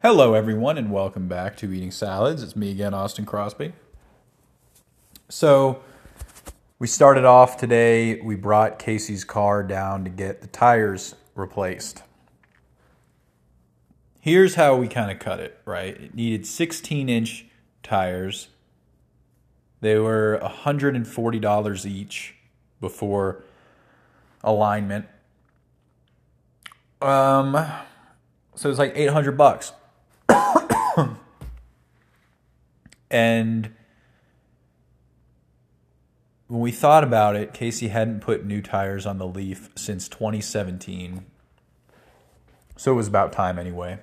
Hello, everyone, and welcome back to Eating Salads. It's me again, Austin Crosby. So, we started off today. We brought Casey's car down to get the tires replaced. Here's how we kind of cut it, right? It needed 16 inch tires. They were $140 each before alignment. Um, so it's like 800 bucks. And when we thought about it, Casey hadn't put new tires on the Leaf since 2017. So it was about time anyway.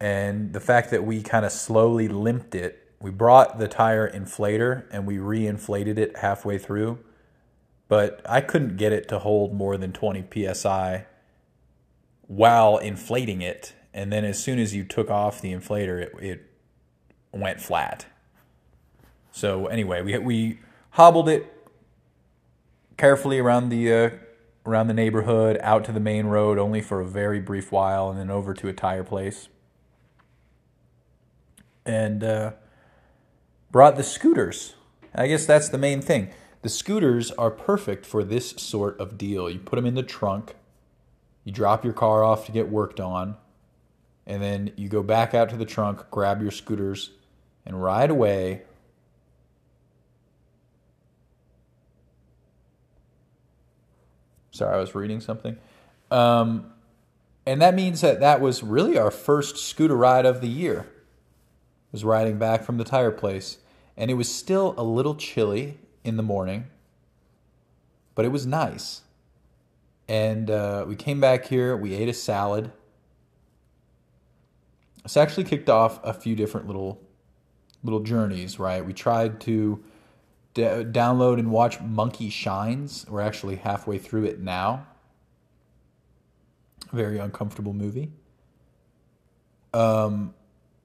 And the fact that we kind of slowly limped it, we brought the tire inflator and we re-inflated it halfway through, but I couldn't get it to hold more than 20 psi while inflating it. And then as soon as you took off the inflator, it, it went flat. So anyway, we we hobbled it carefully around the uh, around the neighborhood, out to the main road, only for a very brief while, and then over to a tire place. And uh, brought the scooters. I guess that's the main thing. The scooters are perfect for this sort of deal. You put them in the trunk, you drop your car off to get worked on, and then you go back out to the trunk, grab your scooters, and ride away Sorry, I was reading something. Um, and that means that that was really our first scooter ride of the year. Was riding back from the tire place, and it was still a little chilly in the morning, but it was nice. And uh, we came back here. We ate a salad. It's actually kicked off a few different little little journeys. Right, we tried to d- download and watch Monkey Shines. We're actually halfway through it now. Very uncomfortable movie. Um,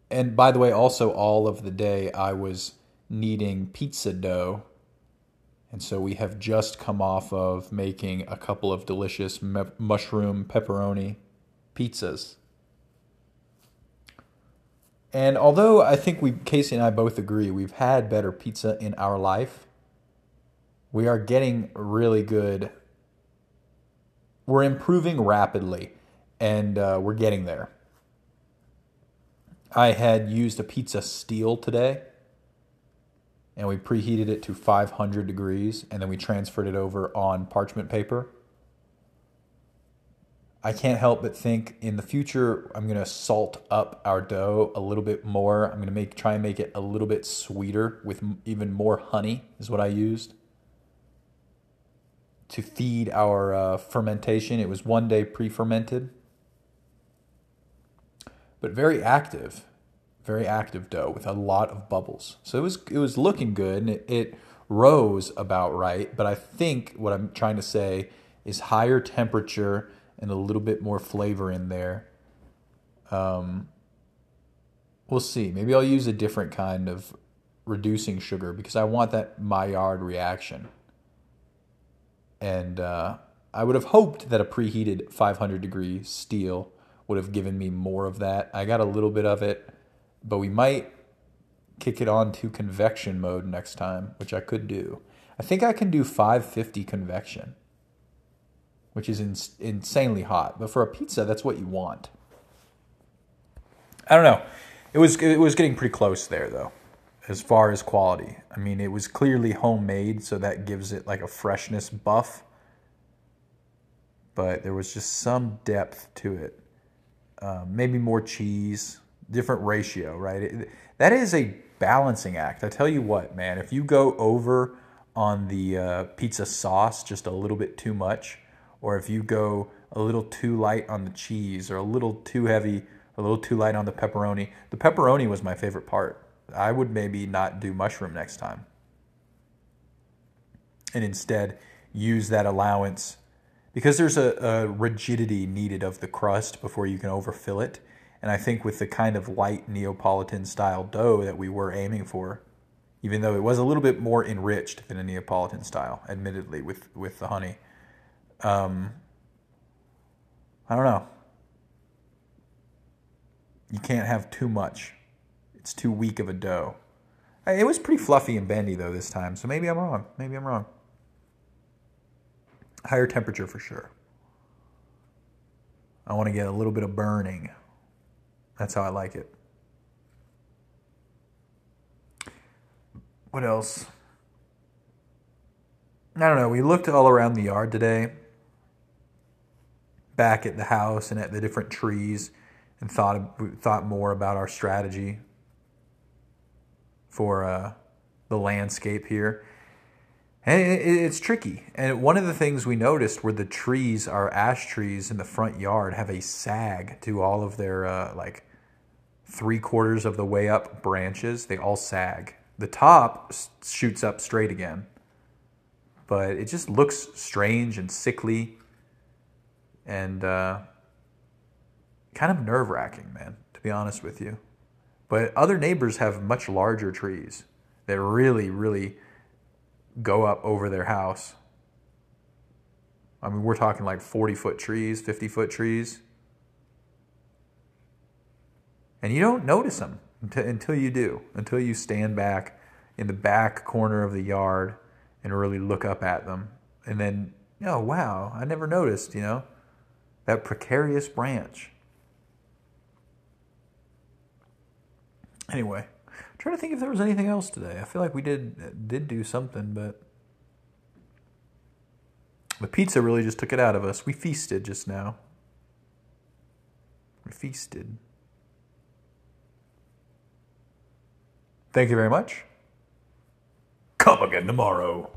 and by the way, also all of the day I was kneading pizza dough. And so we have just come off of making a couple of delicious me- mushroom pepperoni pizzas. And although I think we Casey and I both agree we've had better pizza in our life, we are getting really good. We're improving rapidly, and uh, we're getting there. I had used a pizza steel today, and we preheated it to 500 degrees, and then we transferred it over on parchment paper I can't help but think in the future I'm gonna salt up our dough a little bit more. I'm gonna make try and make it a little bit sweeter with even more honey is what I used to feed our uh, fermentation. It was one day pre-fermented, but very active, very active dough with a lot of bubbles. So it was it was looking good and it, it rose about right. But I think what I'm trying to say is higher temperature and a little bit more flavor in there. Um, we'll see. Maybe I'll use a different kind of reducing sugar because I want that Maillard reaction. And uh, I would have hoped that a preheated 500 degree steel would have given me more of that. I got a little bit of it, but we might kick it on to convection mode next time, which I could do. I think I can do 550 convection which is in, insanely hot. But for a pizza, that's what you want. I don't know. It was it was getting pretty close there though, as far as quality. I mean, it was clearly homemade, so that gives it like a freshness buff. But there was just some depth to it. Um, maybe more cheese, different ratio, right? It, that is a balancing act. I tell you what, man. If you go over on the uh, pizza sauce just a little bit too much, or if you go a little too light on the cheese or a little too heavy, a little too light on the pepperoni. The pepperoni was my favorite part. I would maybe not do mushroom next time. And instead use that allowance because there's a, a rigidity needed of the crust before you can overfill it. And I think with the kind of light Neapolitan style dough that we were aiming for, even though it was a little bit more enriched than a Neapolitan style, admittedly, with, with the honey um, I don't know. you can't have too much. It's too weak of a dough. It was pretty fluffy and bendy though this time, so maybe I'm wrong. Maybe I'm wrong. Higher temperature for sure. I want to get a little bit of burning. That's how I like it. What else? I don't know. We looked all around the yard today, back at the house and at the different trees, and thought thought more about our strategy for uh, the landscape here. And it's tricky. And one of the things we noticed were the trees, our ash trees in the front yard, have a sag to all of their uh, like three quarters of the way up branches. They all sag. The top shoots up straight again, but it just looks strange and sickly and uh, kind of nerve wracking, man, to be honest with you. But other neighbors have much larger trees that really, really go up over their house. I mean, we're talking like 40 foot trees, 50 foot trees. And you don't notice them until, until you do, until you stand back in the back corner of the yard and really look up at them. And then, oh, wow, I never noticed, you know, that precarious branch. Anyway, I'm trying to think if there was anything else today. I feel like we did did do something, but the pizza really just took it out of us. We feasted just now. We feasted. Thank you very much. Come again tomorrow.